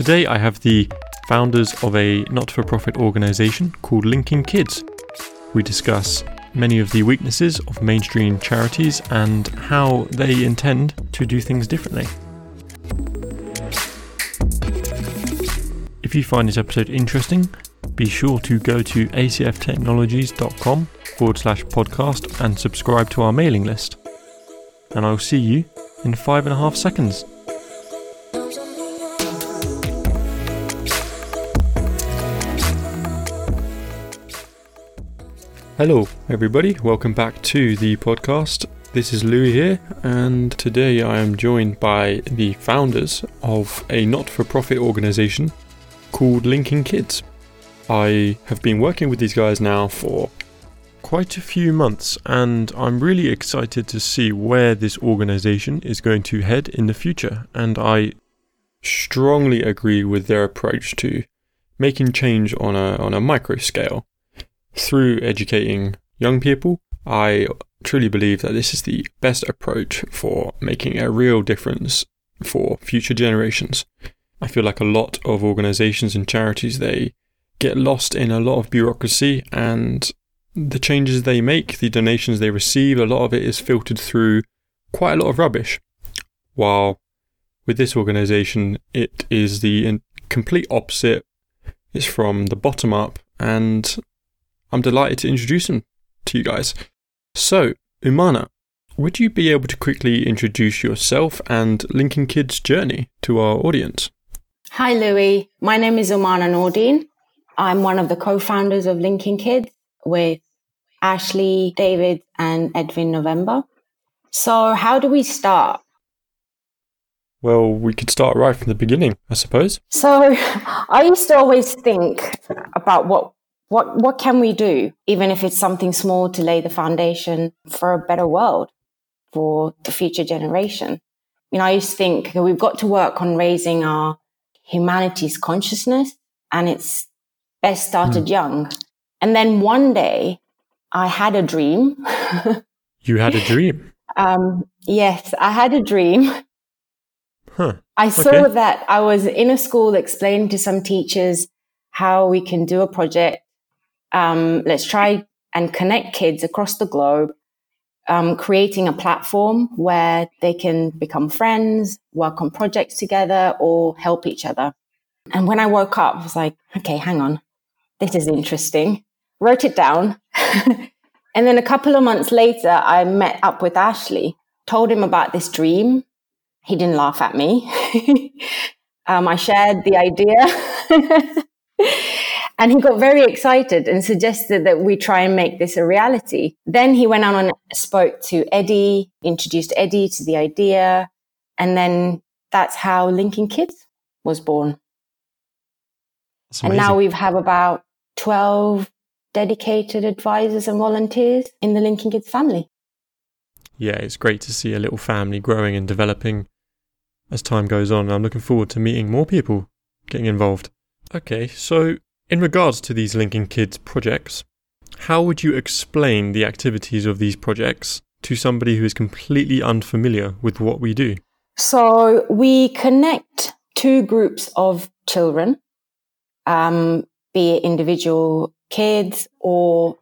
Today I have the founders of a not for profit organisation called Linking Kids. We discuss many of the weaknesses of mainstream charities and how they intend to do things differently. If you find this episode interesting, be sure to go to acftechnologies.com forward slash podcast and subscribe to our mailing list. And I'll see you in five and a half seconds. Hello, everybody. Welcome back to the podcast. This is Louis here, and today I am joined by the founders of a not for profit organization called Linking Kids. I have been working with these guys now for quite a few months, and I'm really excited to see where this organization is going to head in the future. And I strongly agree with their approach to making change on a, on a micro scale through educating young people, I truly believe that this is the best approach for making a real difference for future generations. I feel like a lot of organizations and charities they get lost in a lot of bureaucracy and the changes they make, the donations they receive, a lot of it is filtered through quite a lot of rubbish. While with this organization, it is the complete opposite. It's from the bottom up, and I'm delighted to introduce him to you guys. So, Umana, would you be able to quickly introduce yourself and Linking Kids' journey to our audience? Hi, Louis. My name is Umana Nordin. I'm one of the co-founders of Linking Kids with Ashley, David, and Edwin November. So, how do we start? Well, we could start right from the beginning, I suppose. So, I used to always think about what what what can we do even if it's something small to lay the foundation for a better world for the future generation you know i used to think we've got to work on raising our humanity's consciousness and it's best started mm. young and then one day i had a dream you had a dream um, yes i had a dream huh. i saw okay. that i was in a school explaining to some teachers how we can do a project um, let's try and connect kids across the globe, um, creating a platform where they can become friends, work on projects together, or help each other. And when I woke up, I was like, okay, hang on, this is interesting. Wrote it down. and then a couple of months later, I met up with Ashley, told him about this dream. He didn't laugh at me. um, I shared the idea. And he got very excited and suggested that we try and make this a reality. Then he went on and spoke to Eddie, introduced Eddie to the idea. And then that's how Linking Kids was born. And now we have about 12 dedicated advisors and volunteers in the Linking Kids family. Yeah, it's great to see a little family growing and developing as time goes on. I'm looking forward to meeting more people getting involved. Okay, so in regards to these Linking Kids projects, how would you explain the activities of these projects to somebody who is completely unfamiliar with what we do? So we connect two groups of children, um, be it individual kids or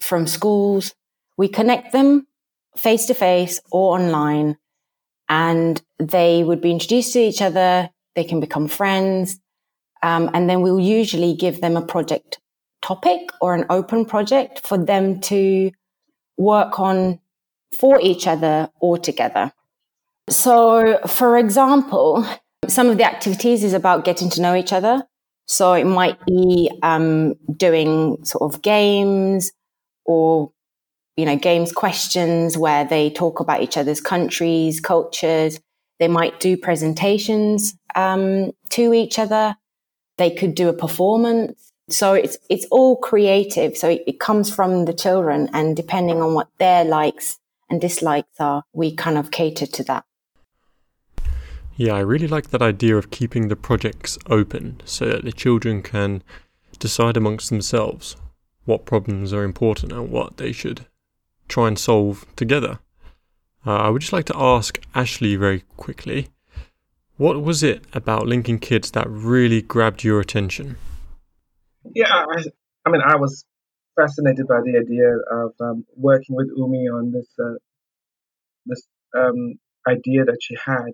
from schools. We connect them face to face or online and they would be introduced to each other. They can become friends. Um, and then we'll usually give them a project topic or an open project for them to work on for each other or together. So, for example, some of the activities is about getting to know each other. So it might be um, doing sort of games or, you know, games questions where they talk about each other's countries, cultures. They might do presentations um, to each other. They could do a performance. So it's, it's all creative. So it, it comes from the children and depending on what their likes and dislikes are, we kind of cater to that. Yeah, I really like that idea of keeping the projects open so that the children can decide amongst themselves what problems are important and what they should try and solve together. Uh, I would just like to ask Ashley very quickly What was it about Linking Kids that really grabbed your attention? Yeah, I, I mean, I was fascinated by the idea of um, working with Umi on this uh, this um, idea that she had.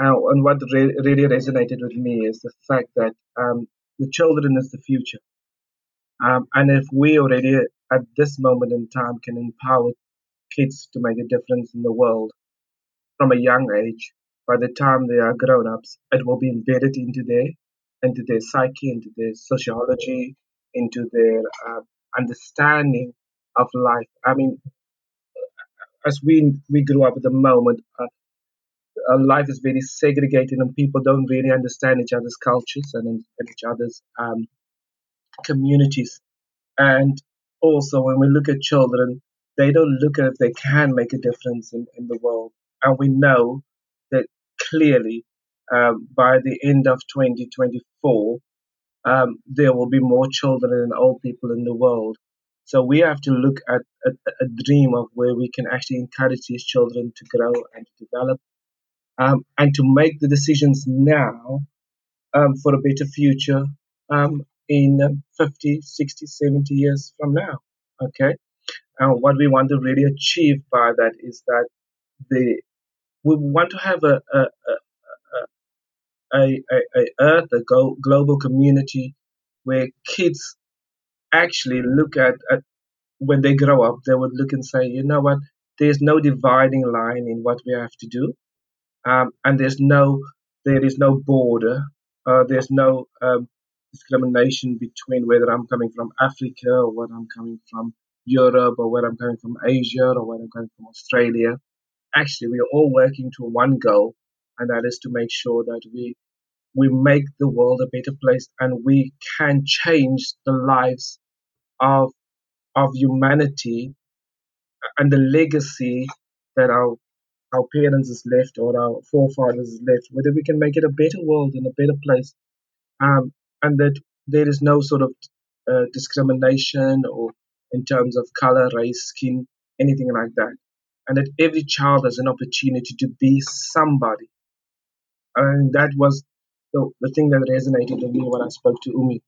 Uh, and what re- really resonated with me is the fact that um, the children is the future. Um, and if we already at this moment in time can empower kids to make a difference in the world from a young age, by the time they are grown ups, it will be embedded into their into their psyche, into their sociology, into their uh, understanding of life. I mean, as we we grew up at the moment, uh, uh, life is very segregated, and people don't really understand each other's cultures and, and each other's um, communities. And also, when we look at children, they don't look at if they can make a difference in, in the world. And we know clearly um, by the end of 2024, um, there will be more children and old people in the world. So we have to look at a, dream of where we can actually encourage these children to grow and to develop um, and to make the decisions now um, for a better future um, in 50, 60, 70 years from now. Okay. And what we want to really achieve by that is that the we want to have a, a, a, a, a earth, a global community where kids actually look at, at when they grow up, they would look and say, you know what, there's no dividing line in what we have to do, um, and there's no there is no border, uh, there's no um, discrimination between whether I'm coming from Africa or whether I'm coming from Europe or whether I'm coming from Asia or whether I'm coming from Australia. Actually, we are all working to one goal, and that is to make sure that we we make the world a better place and we can change the lives of of humanity and the legacy that our our parents has left or our forefathers has left, whether we can make it a better world and a better place, um, and that there is no sort of uh, discrimination or in terms of color, race, skin, anything like that, and that every child has an opportunity to be somebody. And that was the, the thing that resonated with me when I spoke to Umi.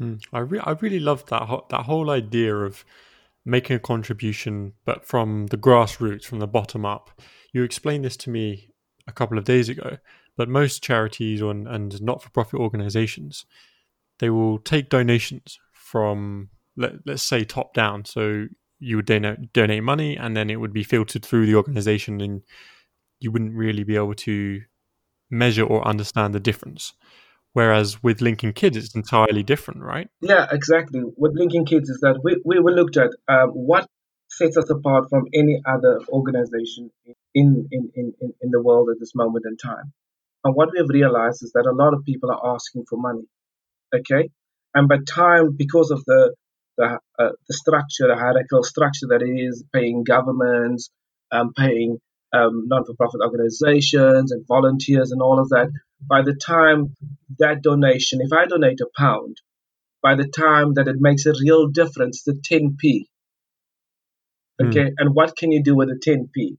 Mm, I re- I really loved that ho- that whole idea of making a contribution, but from the grassroots, from the bottom up. You explained this to me a couple of days ago, but most charities and, and not for profit organizations, they will take donations from, let, let's say, top down. So you would donate, donate money and then it would be filtered through the organization and you wouldn't really be able to measure or understand the difference. Whereas with Linking Kids, it's entirely different, right? Yeah, exactly. With Linking Kids is that we, we, looked at um, what sets us apart from any other organization in, in, in, in the world at this moment in time. And what we have realized is that a lot of people are asking for money. Okay? And by time, because of the the, uh, the structure, the hierarchical structure that it is, paying governments, um, paying um, non-for-profit organizations and volunteers and all of that, by the time that donation, if I donate a pound, by the time that it makes a real difference, the 10p. Hmm. Okay, mm. and what can you do with the 10p?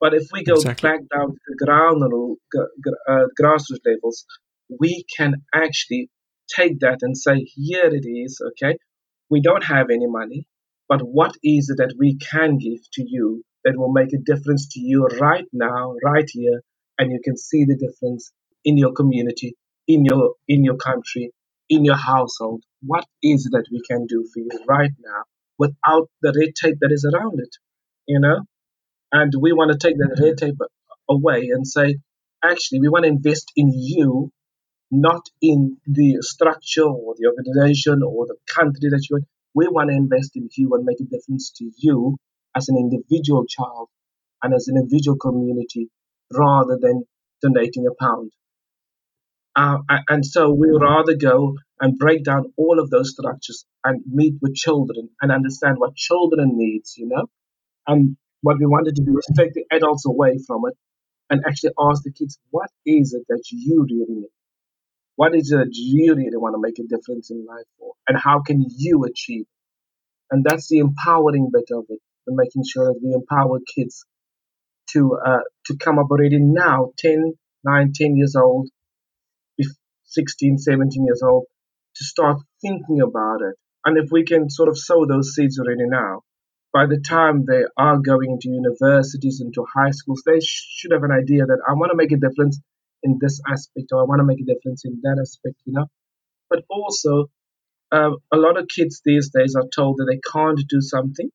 But if we go exactly. back down to the ground level, uh, grassroots levels, we can actually take that and say, here it is, okay? We don't have any money, but what is it that we can give to you that will make a difference to you right now, right here, and you can see the difference in your community, in your in your country, in your household. What is it that we can do for you right now without the red tape that is around it? You know? And we want to take that red tape away and say, actually, we want to invest in you, not in the structure or the organization or the country that you're in. We want to invest in you and make a difference to you as an individual child and as an individual community rather than donating a pound. Uh, and so we rather go and break down all of those structures and meet with children and understand what children needs, you know. And what we wanted to do is take the adults away from it and actually ask the kids, what is it that you really need? What is it that you really want to make a difference in life for? And how can you achieve? And that's the empowering bit of it, and making sure that we empower kids to uh, to come up already now, 10, 9, 10 years old, 16, 17 years old, to start thinking about it. And if we can sort of sow those seeds already now, by the time they are going into universities, into high schools, they should have an idea that I want to make a difference in this aspect or I want to make a difference in that aspect, you know. But also, uh, a lot of kids these days are told that they can't do something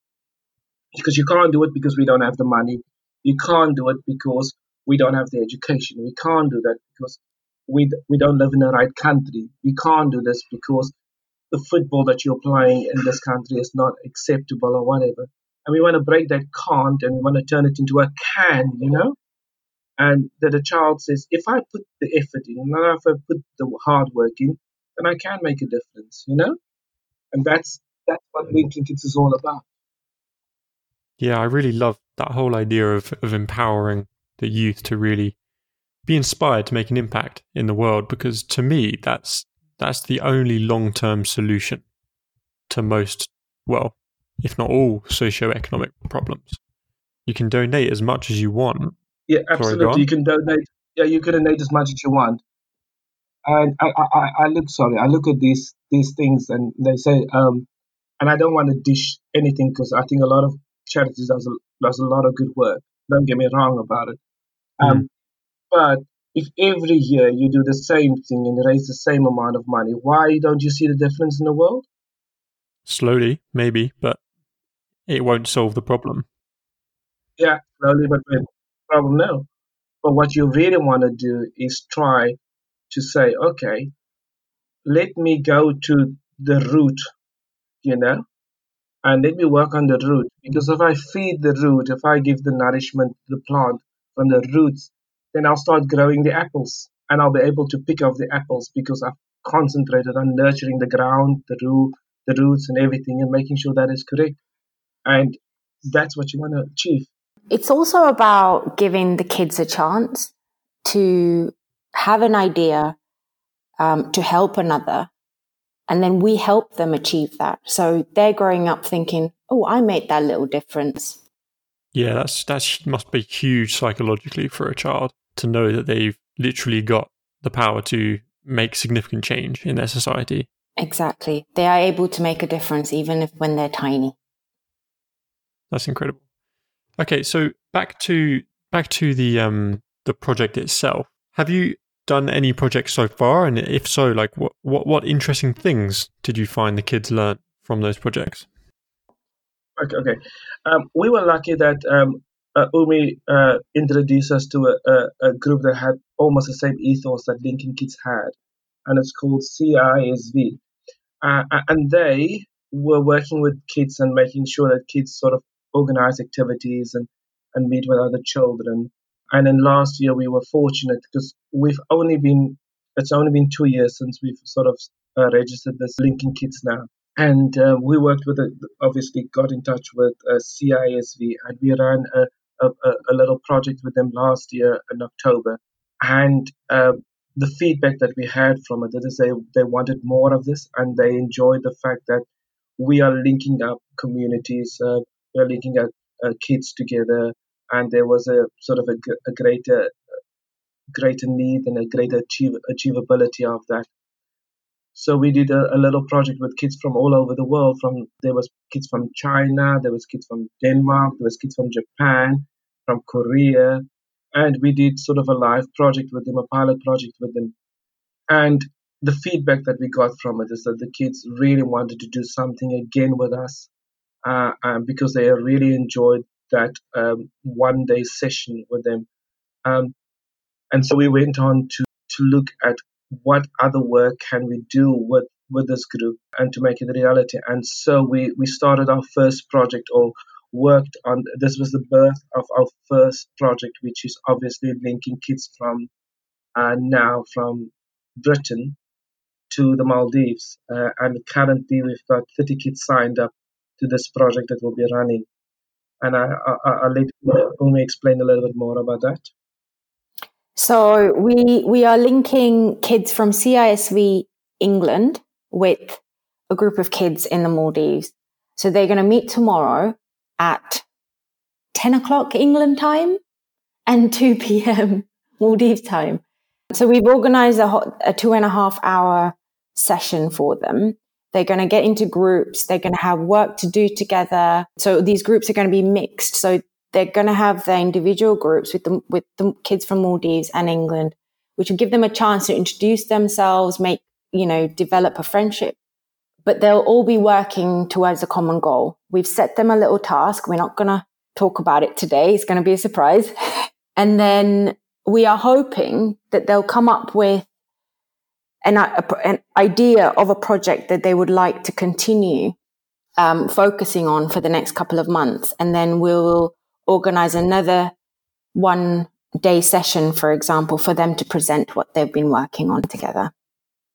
because you can't do it because we don't have the money. You can't do it because we don't have the education. We can't do that because we we don't live in the right country. We can't do this because the football that you're playing in this country is not acceptable or whatever. And we want to break that can't and we want to turn it into a can, you know? And that a child says, if I put the effort in, and if I put the hard work in, then I can make a difference, you know? And that's that's what Linking Kids is all about. Yeah, I really love that whole idea of, of empowering the youth to really be inspired to make an impact in the world because to me that's that's the only long-term solution to most well if not all socio-economic problems you can donate as much as you want yeah absolutely sorry, you can donate yeah you can donate as much as you want and I, I, I look sorry i look at these these things and they say um and i don't want to dish anything because i think a lot of charities does a, does a lot of good work don't get me wrong about it um, mm. But if every year you do the same thing and raise the same amount of money, why don't you see the difference in the world? Slowly, maybe, but it won't solve the problem. Yeah, slowly, but the problem no. But what you really want to do is try to say, okay, let me go to the root, you know, and let me work on the root. Because if I feed the root, if I give the nourishment to the plant from the roots, then I'll start growing the apples and I'll be able to pick off the apples because I've concentrated on nurturing the ground, the root, the roots and everything and making sure that is correct. And that's what you want to achieve. It's also about giving the kids a chance to have an idea um, to help another. And then we help them achieve that. So they're growing up thinking, oh, I made that little difference. Yeah, that's that must be huge psychologically for a child to know that they've literally got the power to make significant change in their society. Exactly. They are able to make a difference even if when they're tiny. That's incredible. Okay, so back to back to the um the project itself. Have you done any projects so far and if so like what what what interesting things did you find the kids learn from those projects? Okay, okay. Um, we were lucky that um, uh, Umi uh, introduced us to a, a, a, group that had almost the same ethos that Linking Kids had, and it's called CISV. Uh, and they were working with kids and making sure that kids sort of organize activities and, and meet with other children. And then last year we were fortunate because we've only been, it's only been two years since we've sort of uh, registered this Linking Kids now and uh, we worked with a, obviously got in touch with uh, CISV and we ran a, a, a, little project with them last year in October, and uh, the feedback that we had from it is they they wanted more of this, and they enjoyed the fact that we are linking up communities, uh, are linking up uh, kids together, and there was a sort of a, a greater greater need and a greater achieve, achievability of that. So we did a, a, little project with kids from all over the world. From there was kids from China, there was kids from Denmark, there was kids from Japan, from Korea, and we did sort of a live project with them, a pilot project with them. And the feedback that we got from it is that the kids really wanted to do something again with us uh, um, because they really enjoyed that um, one day session with them. Um, and so we went on to, to look at what other work can we do with with this group and to make it a reality and so we we started our first project or worked on this was the birth of our first project which is obviously linking kids from uh, now from britain to the maldives uh, and currently we've got 30 kids signed up to this project that we'll be running and I, I, i'll let umi explain a little bit more about that so we we are linking kids from CISV England with a group of kids in the Maldives. So they're going to meet tomorrow at 10 o'clock England time. and 2 p.m. Maldives time. So we've organized a, hot, a two and a half hour session for them. They're going to get into groups. They're going to have work to do together. So these groups are going to be mixed. So they're going to have their individual groups with the, with the kids from Maldives and England, which will give them a chance to introduce themselves, make, you know, develop a friendship. But they'll all be working towards a common goal. We've set them a little task. We're not going to talk about it today. It's going to be a surprise. and then we are hoping that they'll come up with an, a, an idea of a project that they would like to continue um, focusing on for the next couple of months. And then we'll organize another one day session, for example, for them to present what they've been working on together.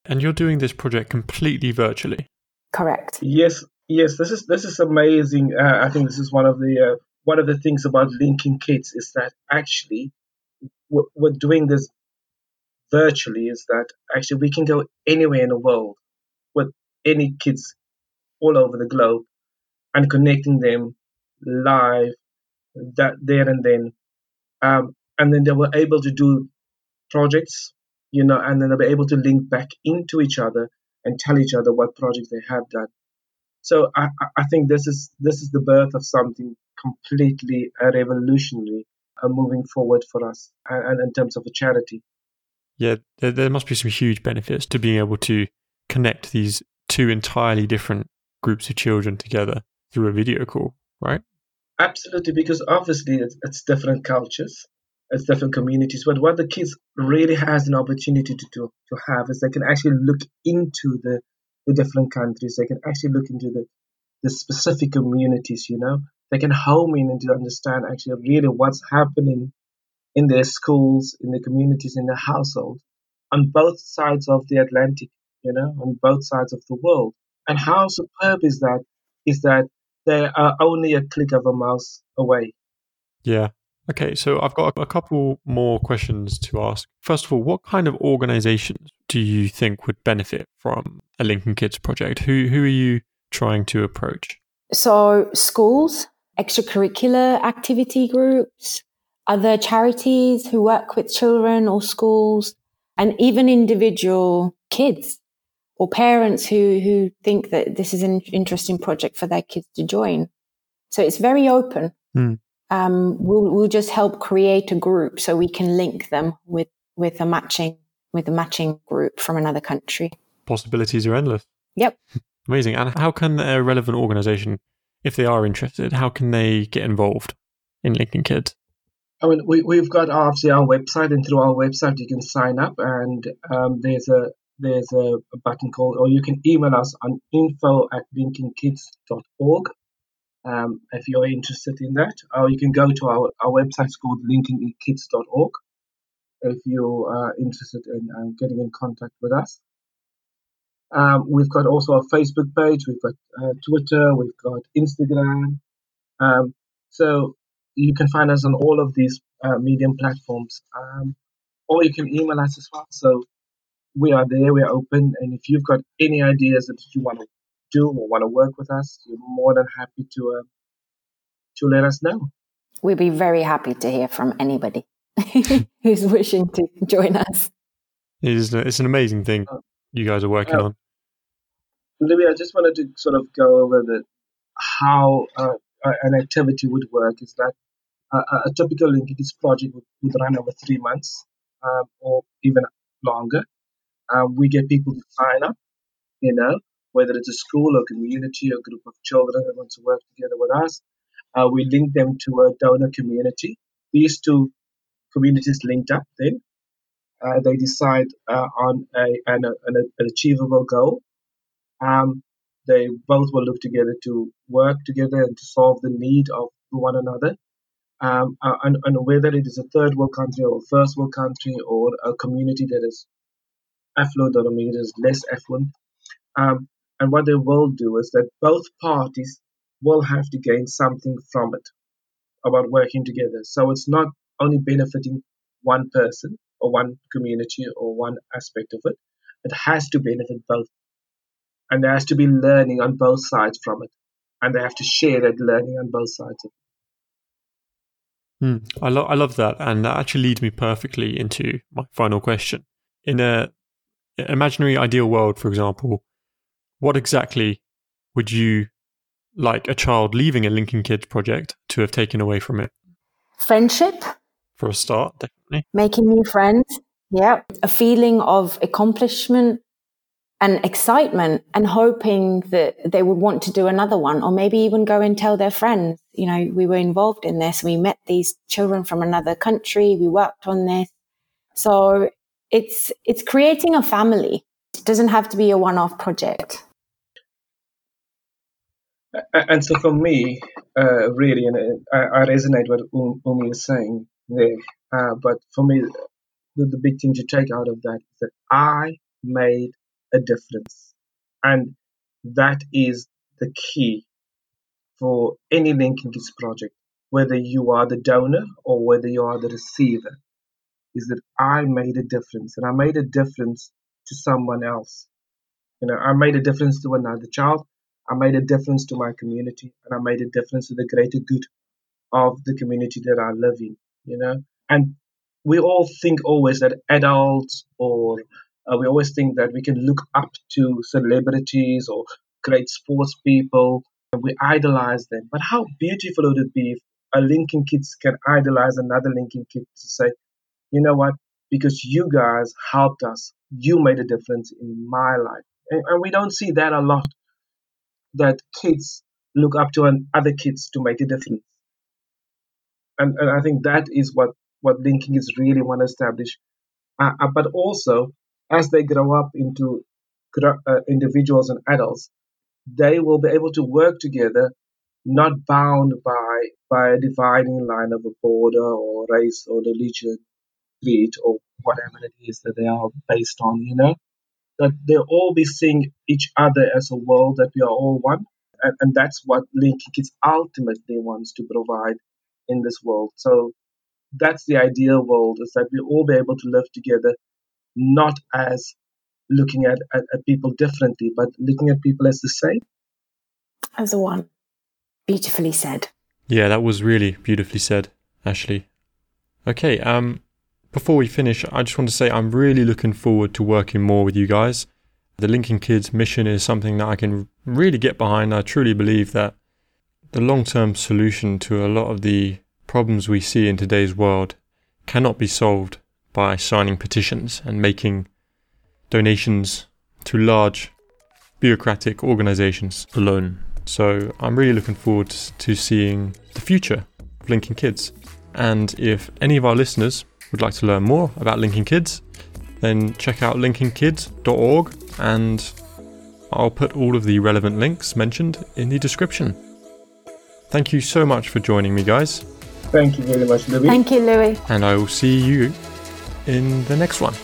And you're doing this project completely virtually. Correct. Yes, yes. This is this is amazing. Uh, I think this is one of the uh, one of the things about linking kids is that actually we're, we're doing this virtually is that actually we can go anywhere in the world with any kids all over the globe and connecting them live that there and then. Um, and then they were able to do projects you know and then they'll be able to link back into each other and tell each other what projects they have done. So I, I think this is this is the birth of something completely revolutionary uh, moving forward for us and, and in terms of a charity yeah, there, there must be some huge benefits to being able to connect these two entirely different groups of children together through a video call, right? Absolutely, because obviously it's, it's different cultures, it's different communities. But what the kids really has an opportunity to do, to have is they can actually look into the, the different countries. They can actually look into the, the specific communities, you know. They can home in and to understand actually really what's happening in their schools, in their communities, in their household, on both sides of the Atlantic, you know, on both sides of the world. And how superb is that? Is that they are only a click of a mouse away. Yeah. Okay, so I've got a couple more questions to ask. First of all, what kind of organizations do you think would benefit from a Linking Kids project? Who who are you trying to approach? So, schools, extracurricular activity groups, other charities who work with children or schools, and even individual kids or parents who, who think that this is an interesting project for their kids to join. So it's very open. Mm. Um, we'll, we'll just help create a group so we can link them with, with a matching, with a matching group from another country. Possibilities are endless. Yep. Amazing. And how can a relevant organization, if they are interested, how can they get involved in linking kids? I mean, we, we've got obviously our website, and through our website you can sign up, and um, there's a there's a, a, button called, or you can email us on info at linkingkids.org um, if you're interested in that, or you can go to our, our website called linkingkids.org if you are interested in um, getting in contact with us. Um, we've got also a Facebook page, we've got uh, Twitter, we've got Instagram. Um, so you can find us on all of these uh, medium platforms, um, or you can email us as well. So we are there, we are open, and if you've got any ideas that you want to do or want to work with us, you're more than happy to uh, to let us know. We'd be very happy to hear from anybody who's wishing to join us. It is, it's an amazing thing uh, you guys are working uh, on. Louis, I just wanted to sort of go over the how uh, an activity would work. Is that a typical Linkage project would, would, run over three months um, or even longer. Um, we get people to sign up, you know, whether it's a school or community or group of children that want to work together with us. Uh, we link them to a donor community. These two communities linked up then. Uh, they decide uh, on a, an, an, an, achievable goal. Um, they both will look together to work together and to solve the need of one another um, uh, and, and, whether it is a third world country or first world country or a community that is affluent or community that is less affluent. Um, and what they will do is that both parties will have to gain something from it about working together. So it's not only benefiting one person or one community or one aspect of it, it has to benefit both. And there has to be learning on both sides from it. And they have to share that learning on both sides of it. Mm, I, lo- I love that. And that actually leads me perfectly into my final question. In a imaginary ideal world, for example, what exactly would you like a child leaving a Linking Kids project to have taken away from it? Friendship. For a start, definitely. Making new friends. Yeah. A feeling of accomplishment and excitement and hoping that they would want to do another one or maybe even go and tell their friends. You know, we were involved in this. We met these children from another country. We worked on this. So it's, it's creating a family. It doesn't have to be a one off project. And so for me, uh, really, and I, I, resonate with what Umi is saying there. Uh, but for me, the, the big thing to take out of that is that I made a difference. And that is the key for any Linking this project, whether you are the donor or whether you are the receiver, is that I made a difference and I made a difference to someone else. You know, I made a difference to another child, I made a difference to my community, and I made a difference to the greater good of the community that I live in, you know. And we all think always that adults or uh, we always think that we can look up to celebrities or great sports people and we idolize them. But how beautiful would it be if a Linking Kids can idolize another Linking Kid to say, you know what? Because you guys helped us, you made a difference in my life. And, and we don't see that a lot that kids look up to other kids to make a difference. And, and I think that is what, what Linking is really want to establish. Uh, uh, but also, as they grow up into uh, individuals and adults, they will be able to work together, not bound by by a dividing line of a border or race or religion, creed or whatever it is that they are based on. You know, that they'll all be seeing each other as a world that we are all one, and, and that's what Linking Kids ultimately wants to provide in this world. So that's the ideal world: is that we all be able to live together not as looking at, at, at people differently, but looking at people as the same. As a one. Beautifully said. Yeah, that was really beautifully said, Ashley. Okay, um, before we finish, I just want to say I'm really looking forward to working more with you guys. The Linking Kids mission is something that I can really get behind. I truly believe that the long term solution to a lot of the problems we see in today's world cannot be solved by signing petitions and making donations to large bureaucratic organizations alone. So I'm really looking forward to seeing the future of Linking Kids. And if any of our listeners would like to learn more about Linking Kids, then check out linkingkids.org and I'll put all of the relevant links mentioned in the description. Thank you so much for joining me, guys. Thank you very much, Louis. Thank you, Louis. And I will see you in the next one.